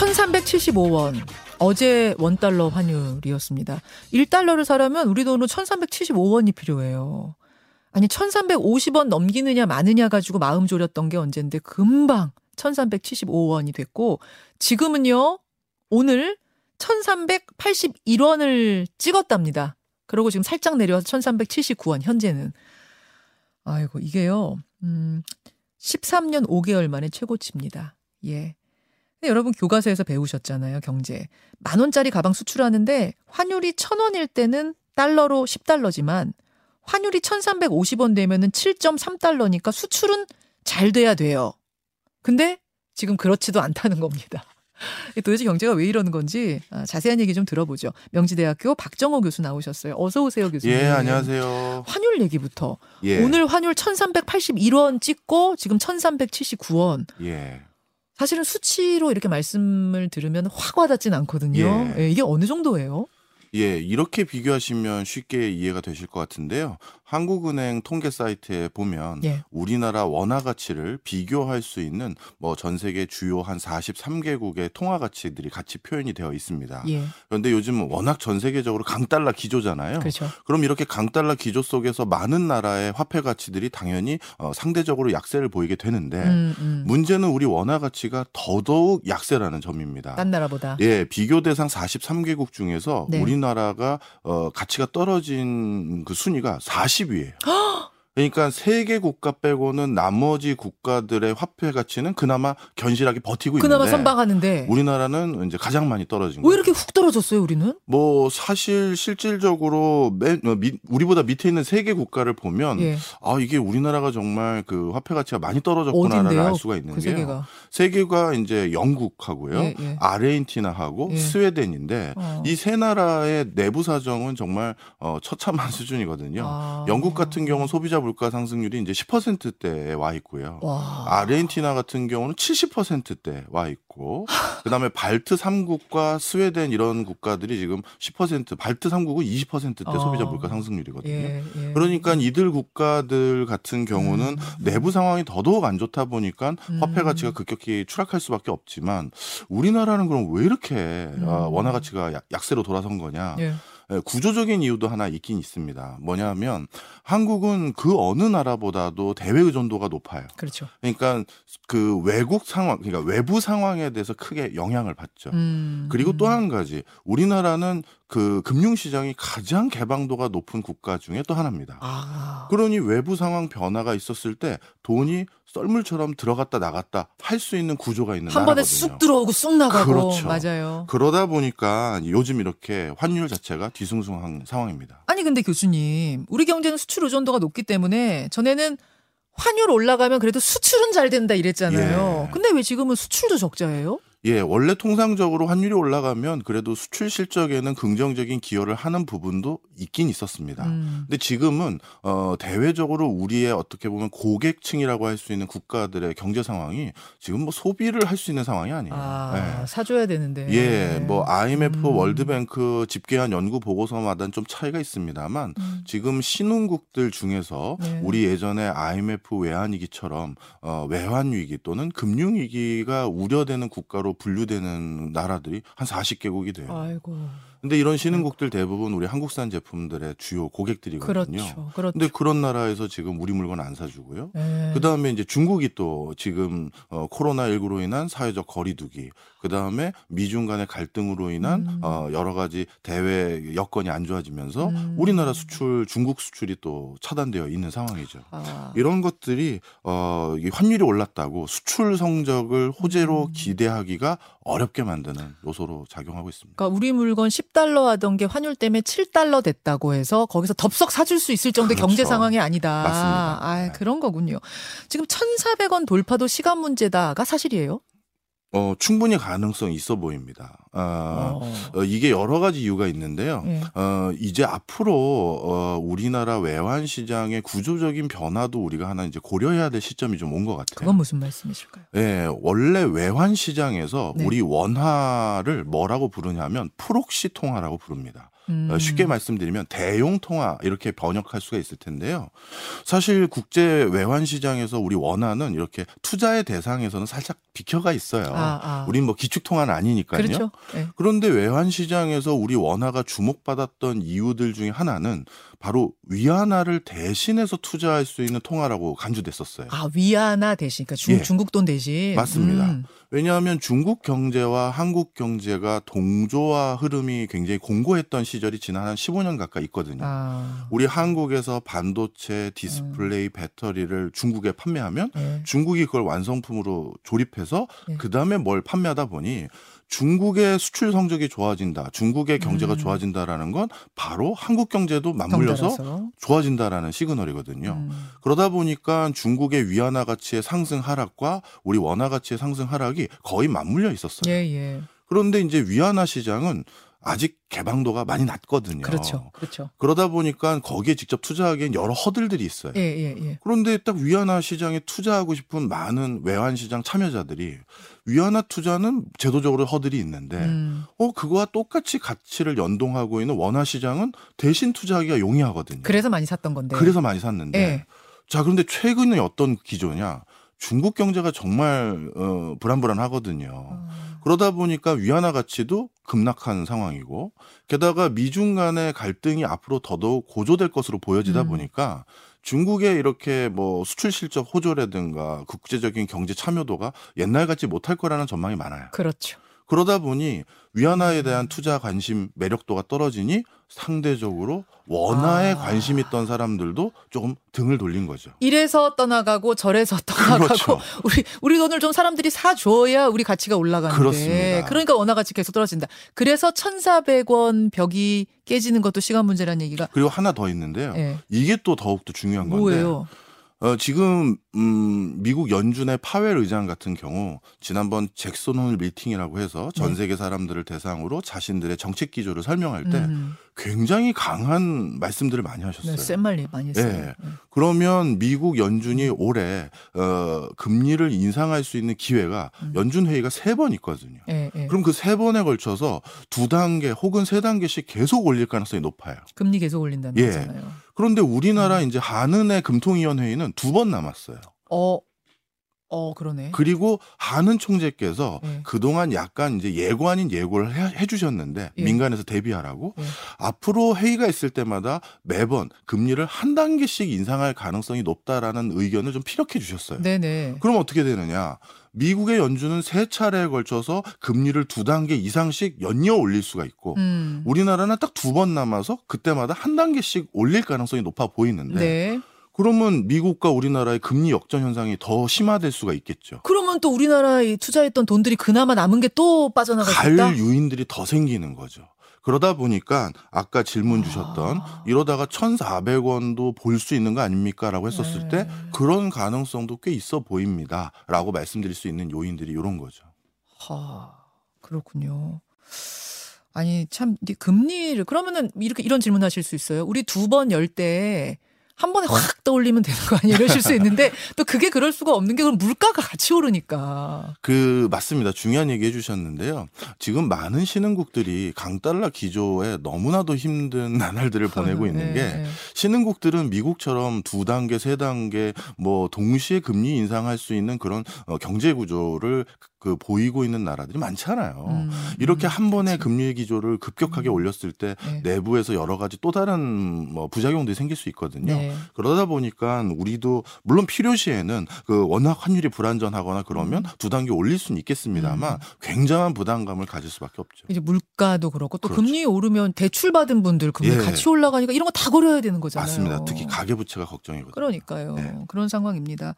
1375원. 어제 원달러 환율이었습니다. 1달러를 사려면 우리 돈으로 1375원이 필요해요. 아니 1350원 넘기느냐 마느냐 가지고 마음 졸였던 게 언젠데 금방 1375원이 됐고 지금은요. 오늘 1381원을 찍었답니다. 그리고 지금 살짝 내려와서 1379원 현재는 아이고 이게요. 음 13년 5개월 만에 최고치입니다. 예. 근데 여러분 교과서에서 배우셨잖아요, 경제. 만 원짜리 가방 수출하는데 환율이 천 원일 때는 달러로 10달러지만 환율이 1350원 되면은 7.3달러니까 수출은 잘 돼야 돼요. 근데 지금 그렇지도 않다는 겁니다. 도대체 경제가 왜 이러는 건지 아, 자세한 얘기 좀 들어보죠. 명지대학교 박정호 교수 나오셨어요. 어서 오세요, 교수님. 예, 안녕하세요. 환율 얘기부터. 예. 오늘 환율 1381원 찍고 지금 1379원. 예. 사실은 수치로 이렇게 말씀을 들으면 확 와닿진 않거든요. 예. 예, 이게 어느 정도예요? 예, 이렇게 비교하시면 쉽게 이해가 되실 것 같은데요. 한국은행 통계 사이트에 보면 예. 우리나라 원화 가치를 비교할 수 있는 뭐 전 세계 주요 한 43개국의 통화 가치들이 같이 표현이 되어 있습니다. 예. 그런데 요즘 워낙 전 세계적으로 강달러 기조잖아요. 그렇죠. 그럼 이렇게 강달러 기조 속에서 많은 나라의 화폐 가치들이 당연히 어, 상대적으로 약세를 보이게 되는데 음, 음. 문제는 우리 원화 가치가 더더욱 약세라는 점입니다. 딴 나라보다. 예, 비교 대상 43개국 중에서 네. 우리나라가 어 가치가 떨어진 그 순위가 40 위예요. 그러니까 세 개 국가 빼고는 나머지 국가들의 화폐 가치는 그나마 견실하게 버티고 그나마 있는데 선방하는데 우리나라는 이제 가장 많이 떨어진 왜 거예요. 이렇게 훅 떨어졌어요, 우리는? 뭐 사실 실질적으로 맨 어, 밑- 우리보다 밑에 있는 세 개 국가를 보면 예. 아 이게 우리나라가 정말 그 화폐 가치가 많이 떨어졌구나를 어딘데요? 알 수가 있는 그세 게요. 개가. 세 개가 이제 영국하고요, 예, 예. 아르헨티나하고 예. 스웨덴인데 어. 이세 나라의 내부 사정은 정말 어, 처참한 수준이거든요. 아. 영국 같은 경우는 소비자 물가 상승률이 이제 10%대에 와 있고요. 와. 아르헨티나 같은 경우는 70%대 와 있고 그다음에 발트 3국과 스웨덴 이런 국가들이 지금 10% 발트 3국은 20%대 어. 소비자 물가 상승률이거든요. 예, 예. 그러니까 이들 국가들 같은 경우는 음. 내부 상황이 더더욱 안 좋다 보니까 화폐 음. 가치가 급격히 추락할 수밖에 없지만 우리나라는 그럼 왜 이렇게 어, 음. 원화 가치가 약- 약세로 돌아선 거냐? 예. 예, 구조적인 이유도 하나 있긴 있습니다. 뭐냐면 한국은 그 어느 나라보다도 대외 의존도가 높아요. 그렇죠. 그러니까 그 외국 상황, 그러니까 외부 상황에 대해서 크게 영향을 받죠. 음. 그리고 또 음. 한 가지, 우리나라는 그 금융시장이 가장 개방도가 높은 국가 중에 또 하나입니다. 아. 그러니 외부 상황 변화가 있었을 때 돈이 썰물처럼 들어갔다 나갔다 할 수 있는 구조가 있는 한 번에 나라거든요. 쑥 들어오고 쑥 나가고 그렇죠. 맞아요. 그러다 보니까 요즘 이렇게 환율 자체가 뒤숭숭한 상황입니다. 아니 근데 교수님, 우리 경제는 수출 의존도가 높기 때문에 전에는 환율 올라가면 그래도 수출은 잘 된다 이랬잖아요. 예. 근데 왜 지금은 수출도 적자예요? 예, 원래 통상적으로 환율이 올라가면 그래도 수출 실적에는 긍정적인 기여를 하는 부분도 있긴 있었습니다. 음. 근데 지금은 어 대외적으로 우리의 어떻게 보면 고객층이라고 할 수 있는 국가들의 경제 상황이 지금 뭐 소비를 할 수 있는 상황이 아니에요. 아, 예. 사줘야 되는데. 예, 뭐 IMF, 음. 월드뱅크 집계한 연구 보고서마다는 좀 차이가 있습니다만 음. 지금 신흥국들 중에서 네. 우리 예전에 IMF 외환 위기처럼 어 외환 위기 또는 금융 위기가 우려되는 국가로 분류되는 나라들이 한 40개국이 돼요. 아이고. 근데 이런 신흥국들 대부분 우리 한국산 제품들의 주요 고객들이거든요. 그렇죠. 그렇죠. 근데 그런 나라에서 지금 우리 물건 안 사주고요. 예. 그 다음에 이제 중국이 또 지금 어, 코로나 19로 인한 사회적 거리두기, 그 다음에 미중 간의 갈등으로 인한 음. 어, 여러 가지 대외 여건이 안 좋아지면서 음. 우리나라 수출, 중국 수출이 또 차단되어 있는 상황이죠. 아. 이런 것들이 어, 이 환율이 올랐다고 수출 성적을 호재로 음. 기대하기가 어렵게 만드는 요소로 작용하고 있습니다. 그러니까 우리 물건 10달러 하던 게 환율 때문에 7달러 됐다고 해서 거기서 덥석 사줄 수 있을 정도의 그렇죠. 경제 상황이 아니다. 맞습니다. 아, 네. 그런 거군요. 지금 1,400원 돌파도 시간 문제다가 사실이에요? 어, 충분히 가능성이 있어 보입니다. 아, 어. 어, 이게 여러 가지 이유가 있는데요. 예. 어, 이제 앞으로 어, 우리나라 외환 시장의 구조적인 변화도 우리가 하나 이제 고려해야 될 시점이 좀 온 것 같아요. 그건 무슨 말씀이실까요? 예, 원래 외환 시장에서 네. 우리 원화를 뭐라고 부르냐면 proxy 통화라고 부릅니다. 음. 어, 쉽게 말씀드리면 대용 통화 이렇게 번역할 수가 있을 텐데요. 사실 국제 외환 시장에서 우리 원화는 이렇게 투자의 대상에서는 살짝 비켜가 있어요. 아, 아. 우린 뭐 기축 통화는 아니니까요. 그렇죠. 예. 그런데 외환 시장에서 우리 원화가 주목받았던 이유들 중에 하나는 바로 위안화를 대신해서 투자할 수 있는 통화라고 간주됐었어요. 아 위안화 대신 그러니까 중, 예. 중국 돈 대신 맞습니다. 음. 왜냐하면 중국 경제와 한국 경제가 동조화 흐름이 굉장히 공고했던 시절이 지난 한 15년 가까이 있거든요. 아. 우리 한국에서 반도체, 디스플레이, 배터리를 중국에 판매하면 예. 중국이 그걸 완성품으로 조립해서 예. 그 다음에 뭘 판매하다 보니 중국의 수출 성적이 좋아진다, 중국의 경제가 음. 좋아진다라는 건 바로 한국 경제도 맞물려서 덩달아서. 좋아진다라는 시그널이거든요. 음. 그러다 보니까 중국의 위안화 가치의 상승 하락과 우리 원화 가치의 상승 하락이 거의 맞물려 있었어요. 예, 예. 그런데 이제 위안화 시장은 아직 개방도가 많이 낮거든요. 그렇죠. 그렇죠. 그러다 보니까 거기에 직접 투자하기엔 여러 허들들이 있어요. 예, 예, 예. 그런데 딱 위안화 시장에 투자하고 싶은 많은 외환 시장 참여자들이 위안화 투자는 제도적으로 허들이 있는데 음. 어 그거와 똑같이 가치를 연동하고 있는 원화 시장은 대신 투자하기가 용이하거든요. 그래서 많이 샀던 건데. 그래서 많이 샀는데 예. 자 그런데 최근에 어떤 기조냐? 중국 경제가 정말 어, 불안불안하거든요. 어. 그러다 보니까 위안화 가치도 급락한 상황이고 게다가 미중 간의 갈등이 앞으로 더더욱 고조될 것으로 보여지다 음. 보니까 중국의 이렇게 뭐 수출 실적 호조라든가 국제적인 경제 참여도가 옛날 같지 못할 거라는 전망이 많아요. 그렇죠. 그러다 보니 위안화에 대한 투자 관심 매력도가 떨어지니 상대적으로 원화에 아. 관심 있던 사람들도 조금 등을 돌린 거죠. 이래서 떠나가고 저래서 떠나가고 그렇죠. 우리 우리 돈을 좀 사람들이 사줘야 우리 가치가 올라가는데 그렇습니다. 그러니까 원화 가치 계속 떨어진다. 그래서 1,400원 벽이 깨지는 것도 시간 문제라는 얘기가 그리고 하나 더 있는데요. 예. 이게 또 더욱더 중요한 건데 뭐예요? 어, 지금 음, 미국 연준의 파웰 의장 같은 경우 지난번 잭슨 홀 미팅이라고 해서 전 네. 세계 사람들을 대상으로 자신들의 정책 기조를 설명할 때 음. 굉장히 강한 말씀들을 많이 하셨어요. 네, 센 말리 많이 했어요. 예. 그러면 미국 연준이 올해 어, 금리를 인상할 수 있는 기회가 음. 연준 회의가 세 번 있거든요. 예, 예. 그럼 그 세 번에 걸쳐서 두 단계 혹은 세 단계씩 계속 올릴 가능성이 높아요. 금리 계속 올린다는 예. 거잖아요. 그런데 우리나라 음. 이제 한은의 금통위원회의는 두 번 남았어요. 어, 어 그러네. 그리고 한은 총재께서 예. 그동안 약간 이제 예고 아닌 예고를 해, 해주셨는데 예. 민간에서 대비하라고 예. 앞으로 회의가 있을 때마다 매번 금리를 한 단계씩 인상할 가능성이 높다라는 의견을 좀 피력해 주셨어요. 네네. 그럼 어떻게 되느냐? 미국의 연준은 세 차례에 걸쳐서 금리를 두 단계 이상씩 연이어 올릴 수가 있고 음. 우리나라는 딱 두 번 남아서 그때마다 한 단계씩 올릴 가능성이 높아 보이는데 네. 그러면 미국과 우리나라의 금리 역전 현상이 더 심화될 수가 있겠죠. 그러면 또 우리나라에 투자했던 돈들이 그나마 남은 게 또 빠져나갈 수 갈. 유인들이 더 생기는 거죠. 그러다 보니까 아까 질문 주셨던 아. 이러다가 1,400원도 볼 수 있는 거 아닙니까라고 했었을 네. 때 그런 가능성도 꽤 있어 보입니다라고 말씀드릴 수 있는 요인들이 이런 거죠. 하, 그렇군요. 아니 참 금리를 그러면은 이렇게 이런 질문하실 수 있어요. 우리 두 번 열 때 한 번에 확 떠올리면 되는 거 아니에요? 이러실 수 있는데 또 그게 그럴 수가 없는 게 그럼 물가가 같이 오르니까. 그 맞습니다. 중요한 얘기 해주셨는데요. 지금 많은 신흥국들이 강달러 기조에 너무나도 힘든 나날들을 보내고 있는 게 네, 네. 신흥국들은 미국처럼 두 단계, 세 단계 뭐 동시에 금리 인상할 수 있는 그런 어, 경제 구조를 그 보이고 있는 나라들이 많잖아요. 음, 이렇게 음, 한 번에 그치. 금리 기조를 급격하게 음. 올렸을 때 네. 내부에서 여러 가지 또 다른 뭐 부작용들이 생길 수 있거든요. 네. 그러다 보니까 우리도 물론 필요시에는 그 워낙 환율이 불안전하거나 그러면 두 단계 올릴 수는 있겠습니다만 음. 굉장한 부담감을 가질 수밖에 없죠. 이제 물가도 그렇고 또 그렇죠. 금리 오르면 대출 받은 분들 금리 예. 같이 올라가니까 이런 거 다 걸어야 되는 거잖아요. 맞습니다. 특히 가계 부채가 걱정이거든요. 그러니까요. 네. 그런 상황입니다.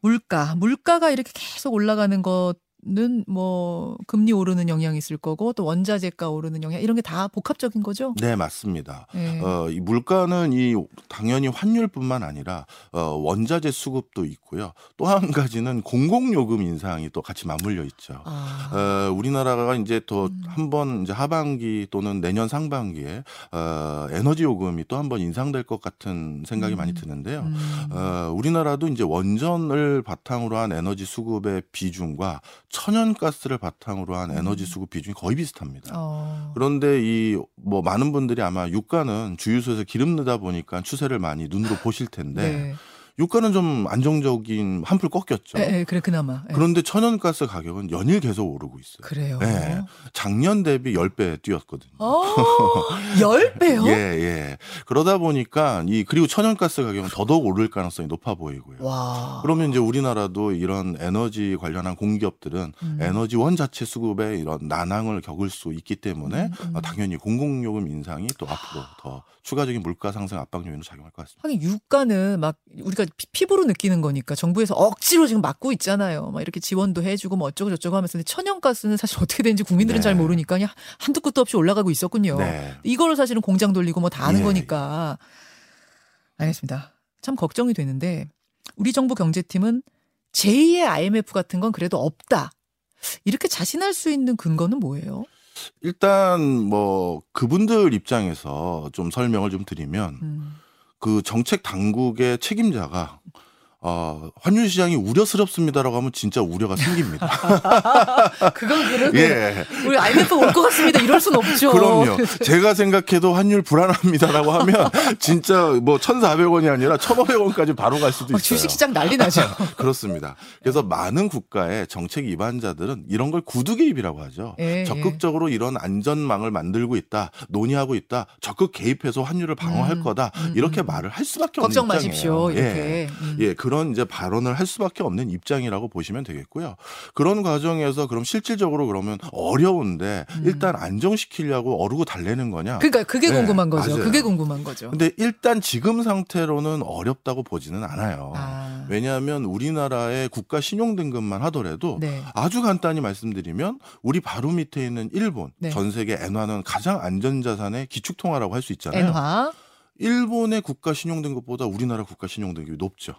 물가, 물가가 이렇게 계속 올라가는 것 은뭐 금리 오르는 영향이 있을 거고 또 원자재가 오르는 영향 이런 게 다 복합적인 거죠. 네, 맞습니다. 네. 어, 이 물가는 이 당연히 환율뿐만 아니라 어, 원자재 수급도 있고요. 또 한 가지는 공공요금 인상이 또 같이 맞물려 있죠. 아, 어, 우리나라가 이제 또 음. 한번 이제 하반기 또는 내년 상반기에 어, 에너지 요금이 또 한 번 인상될 것 같은 생각이 음. 많이 드는데요. 음. 어, 우리나라도 이제 원전을 바탕으로 한 에너지 수급의 비중과 천연가스를 바탕으로 한 음. 에너지 수급 비중이 거의 비슷합니다. 어. 그런데 이 뭐 많은 분들이 아마 유가는 주유소에서 기름 넣다 보니까 추세를 많이 눈으로 보실 텐데 네. 유가는 좀 안정적인 한풀 꺾였죠. 예, 예, 그래 그나마. 예. 그런데 천연가스 가격은 연일 계속 오르고 있어요. 그래요. 네. 작년 대비 10배 뛰었거든요. 어, 10배요? 예, 예. 그러다 보니까 이 그리고 천연가스 가격은 더더욱 오를 가능성이 높아 보이고요. 와. 그러면 이제 우리나라도 이런 에너지 관련한 공기업들은 음. 에너지원 자체 수급에 이런 난항을 겪을 수 있기 때문에 음, 음. 어, 당연히 공공요금 인상이 또 앞으로 더 추가적인 물가 상승 압박 요인으로 작용할 것 같습니다. 하긴 유가는 막 우리가 피- 피부로 느끼는 거니까 정부에서 억지로 지금 막고 있잖아요. 막 이렇게 지원도 해주고 뭐 어쩌고 저쩌고 하면서 근데 천연가스는 사실 어떻게 되는지 국민들은 네. 잘 모르니까 그냥 한두 끝도 없이 올라가고 있었군요. 네. 이거를 사실은 공장 돌리고 뭐 다 하는 예, 거니까. 알겠습니다. 참 걱정이 되는데 우리 정부 경제팀은 제2의 IMF 같은 건 그래도 없다. 이렇게 자신할 수 있는 근거는 뭐예요? 일단 뭐 그분들 입장에서 좀 설명을 좀 드리면 음. 그 정책 당국의 책임자가 어, 환율 시장이 우려스럽습니다라고 하면 진짜 우려가 생깁니다. 그건 그래도 예. 우리 IMF 올 것 같습니다. 이럴 순 없죠. 그럼요. 제가 생각해도 환율 불안합니다라고 하면 진짜 뭐 1,400원이 아니라 1,500원까지 바로 갈 수도 어, 있어요. 주식 시장 난리 나죠. 그렇습니다. 그래서 많은 국가의 정책 위반자들은 이런 걸 구두 개입이라고 하죠. 예, 적극적으로 이런 안전망을 만들고 있다, 논의하고 있다, 적극 개입해서 환율을 방어할 음, 거다 음, 이렇게 음. 말을 할 수밖에 없는 걱정 입장이에요. 마십시오. 예. 이렇게. 음. 예, 그런 이제 발언을 할 수밖에 없는 입장이라고 보시면 되겠고요. 그런 과정에서 그럼 실질적으로 그러면 어려운데 음. 일단 안정시키려고 어르고 달래는 거냐? 그러니까 그게 네, 궁금한 거죠. 맞아요. 그게 궁금한 거죠. 근데 일단 지금 상태로는 어렵다고 보지는 않아요. 아, 왜냐하면 우리나라의 국가 신용 등급만 하더라도 네. 아주 간단히 말씀드리면 우리 바로 밑에 있는 일본 네. 전 세계 엔화는 가장 안전 자산의 기축 통화라고 할 수 있잖아요. 엔화. 일본의 국가 신용 등급보다 우리나라 국가 신용 등급이 높죠.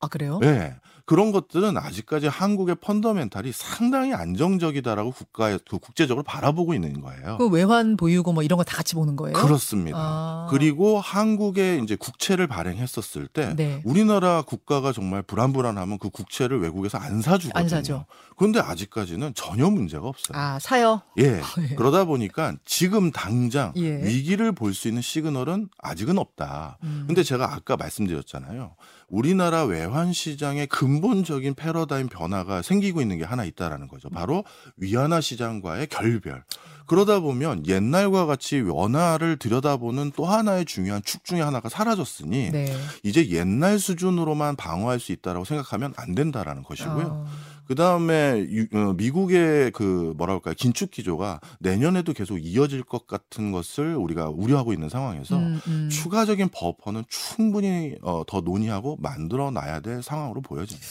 아 그래요? 네. 그런 것들은 아직까지 한국의 펀더멘탈이 상당히 안정적이다라고 국가에 그 국제적으로 바라보고 있는 거예요. 그 외환 보유고 뭐 이런 거 다 같이 보는 거예요? 그렇습니다. 아. 그리고 한국에 이제 국채를 발행했었을 때 네. 우리나라 국가가 정말 불안불안하면 그 국채를 외국에서 안 사주거든요. 안 사죠. 그런데 아직까지는 전혀 문제가 없어요. 아 사요. 예. 예. 그러다 보니까 지금 당장 예. 위기를 볼 수 있는 시그널은 아직은 없다. 음. 근데 제가 아까 말씀드렸잖아요. 우리나라 외환 시장의 근본적인 패러다임 변화가 생기고 있는 게 하나 있다라는 거죠. 바로 위안화 시장과의 결별. 그러다 보면 옛날과 같이 원화를 들여다보는 또 하나의 중요한 축 중에 하나가 사라졌으니 네. 이제 옛날 수준으로만 방어할 수 있다라고 생각하면 안 된다라는 것이고요. 아. 그 다음에 미국의 그 뭐라 할까요 긴축 기조가 내년에도 계속 이어질 것 같은 것을 우리가 우려하고 있는 상황에서 음, 음. 추가적인 버퍼는 충분히 어, 더 논의하고 만들어 놔야 될 상황으로 보여집니다.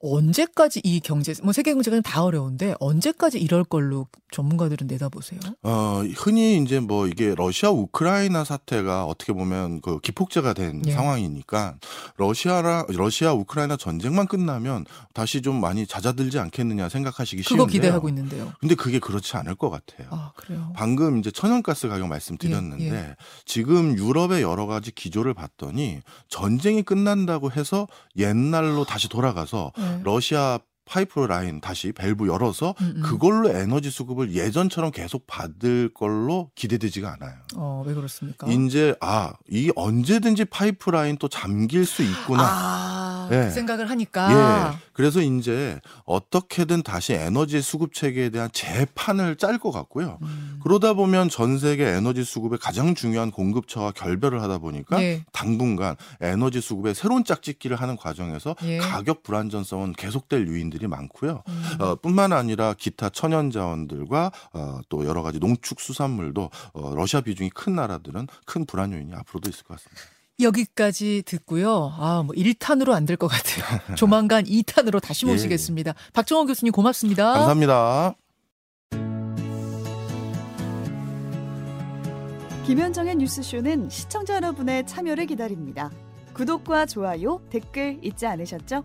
언제까지 이 경제 뭐 세계 경제가 다 어려운데 언제까지 이럴 걸로 전문가들은 내다보세요? 어, 흔히 이제 뭐 이게 러시아 우크라이나 사태가 어떻게 보면 그 기폭제가 된 예. 상황이니까 러시아라 러시아 우크라이나 전쟁만 끝나면 다시 좀 많이 잦아들지 않겠느냐 생각하시기 그거 쉬운데요. 기대하고 있는데요. 근데 그게 그렇지 않을 것 같아요. 아 그래요. 방금 이제 천연가스 가격 말씀드렸는데 예, 지금 유럽의 여러 가지 기조를 봤더니 전쟁이 끝난다고 해서 옛날로 다시 돌아가서 네. 러시아 파이프 라인 다시 밸브 열어서 음, 음. 그걸로 에너지 수급을 예전처럼 계속 받을 걸로 기대되지가 않아요. 어, 왜 그렇습니까? 이제 아, 이 언제든지 파이프 라인 또 잠길 수 있구나. 아, 예. 그 생각을 하니까. 예. 그래서 이제 어떻게든 다시 에너지 수급 체계에 대한 새판을 짤 것 같고요. 음. 그러다 보면 전 세계 에너지 수급의 가장 중요한 공급처와 결별을 하다 보니까 예. 당분간 에너지 수급의 새로운 짝짓기를 하는 과정에서 예. 가격 불안전성은 계속될 요인 들이 많고요. 음. 어, 뿐만 아니라 기타 천연 자원들과 어, 또 여러 가지 농축 수산물도 어, 러시아 비중이 큰 나라들은 큰 불안 요인이 앞으로도 있을 것 같습니다. 여기까지 듣고요. 아, 뭐 1탄으로 안 될 것 같아요. 조만간 2탄으로 다시 예. 모시겠습니다. 박정원 교수님 고맙습니다. 감사합니다. 김현정의 뉴스쇼는 시청자 여러분의 참여를 기다립니다. 구독과 좋아요, 댓글 잊지 않으셨죠?